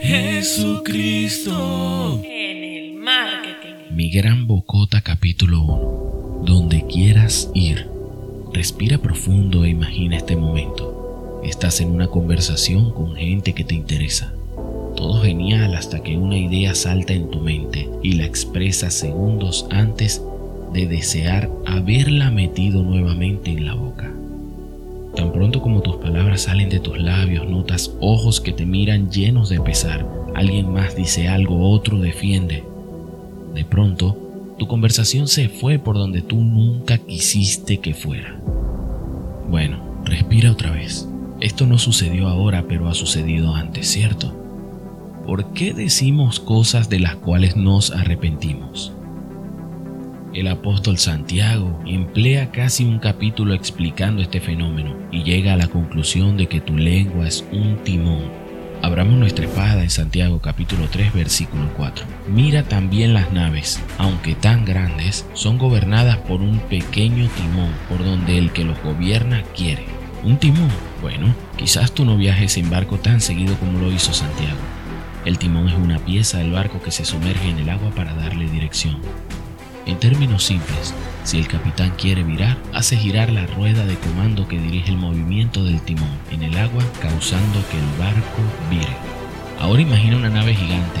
Jesucristo. En el marketing. Mi gran bocota capítulo 1. Donde quieras ir. Respira profundo e imagina este momento. Estás en una conversación con gente que te interesa. Todo genial hasta que una idea salta en tu mente y la expresas segundos antes de desear haberla metido nuevamente en la boca. Pronto como tus palabras salen de tus labios, notas ojos que te miran llenos de pesar. Alguien más dice algo, otro defiende. De pronto, tu conversación se fue por donde tú nunca quisiste que fuera. Bueno, respira otra vez. Esto no sucedió ahora, pero ha sucedido antes, ¿cierto? ¿Por qué decimos cosas de las cuales nos arrepentimos? El apóstol Santiago emplea casi un capítulo explicando este fenómeno y llega a la conclusión de que tu lengua es un timón. Abramos nuestra espada en Santiago capítulo 3 versículo 4. Mira también las naves, aunque tan grandes, son gobernadas por un pequeño timón por donde el que los gobierna quiere. ¿Un timón? Bueno, quizás tú no viajes en barco tan seguido como lo hizo Santiago. El timón es una pieza del barco que se sumerge en el agua para darle dirección. En términos simples, si el capitán quiere virar, hace girar la rueda de comando que dirige el movimiento del timón en el agua, causando que el barco vire. Ahora imagina una nave gigante.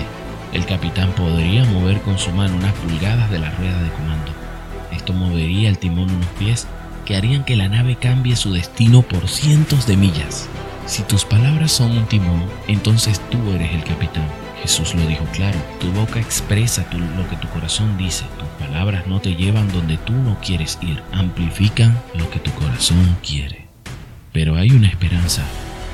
El capitán podría mover con su mano unas pulgadas de la rueda de comando. Esto movería el timón unos pies que harían que la nave cambie su destino por cientos de millas. Si tus palabras son un timón, entonces tú eres el capitán. Jesús lo dijo claro, tu boca expresa lo que tu corazón dice, tus palabras no te llevan donde tú no quieres ir, amplifican lo que tu corazón quiere. Pero hay una esperanza.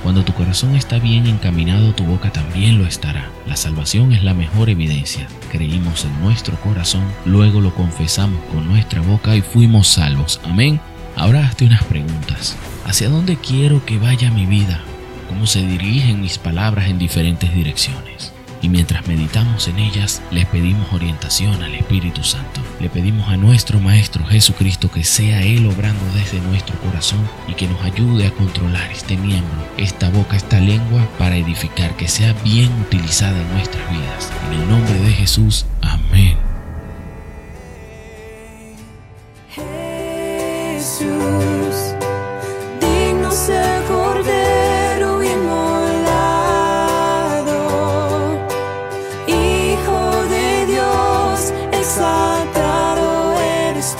Cuando tu corazón está bien encaminado, tu boca también lo estará. La salvación es la mejor evidencia. Creímos en nuestro corazón, luego lo confesamos con nuestra boca y fuimos salvos. Amén. Ahora hazte unas preguntas. ¿Hacia dónde quiero que vaya mi vida? ¿Cómo se dirigen mis palabras en diferentes direcciones? Y mientras meditamos en ellas, le pedimos orientación al Espíritu Santo. Le pedimos a nuestro Maestro Jesucristo que sea Él obrando desde nuestro corazón y que nos ayude a controlar este miembro, esta boca, esta lengua, para edificar, que sea bien utilizada en nuestras vidas. En el nombre de Jesús, amén.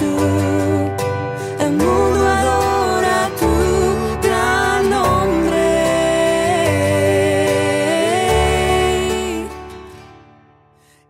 You.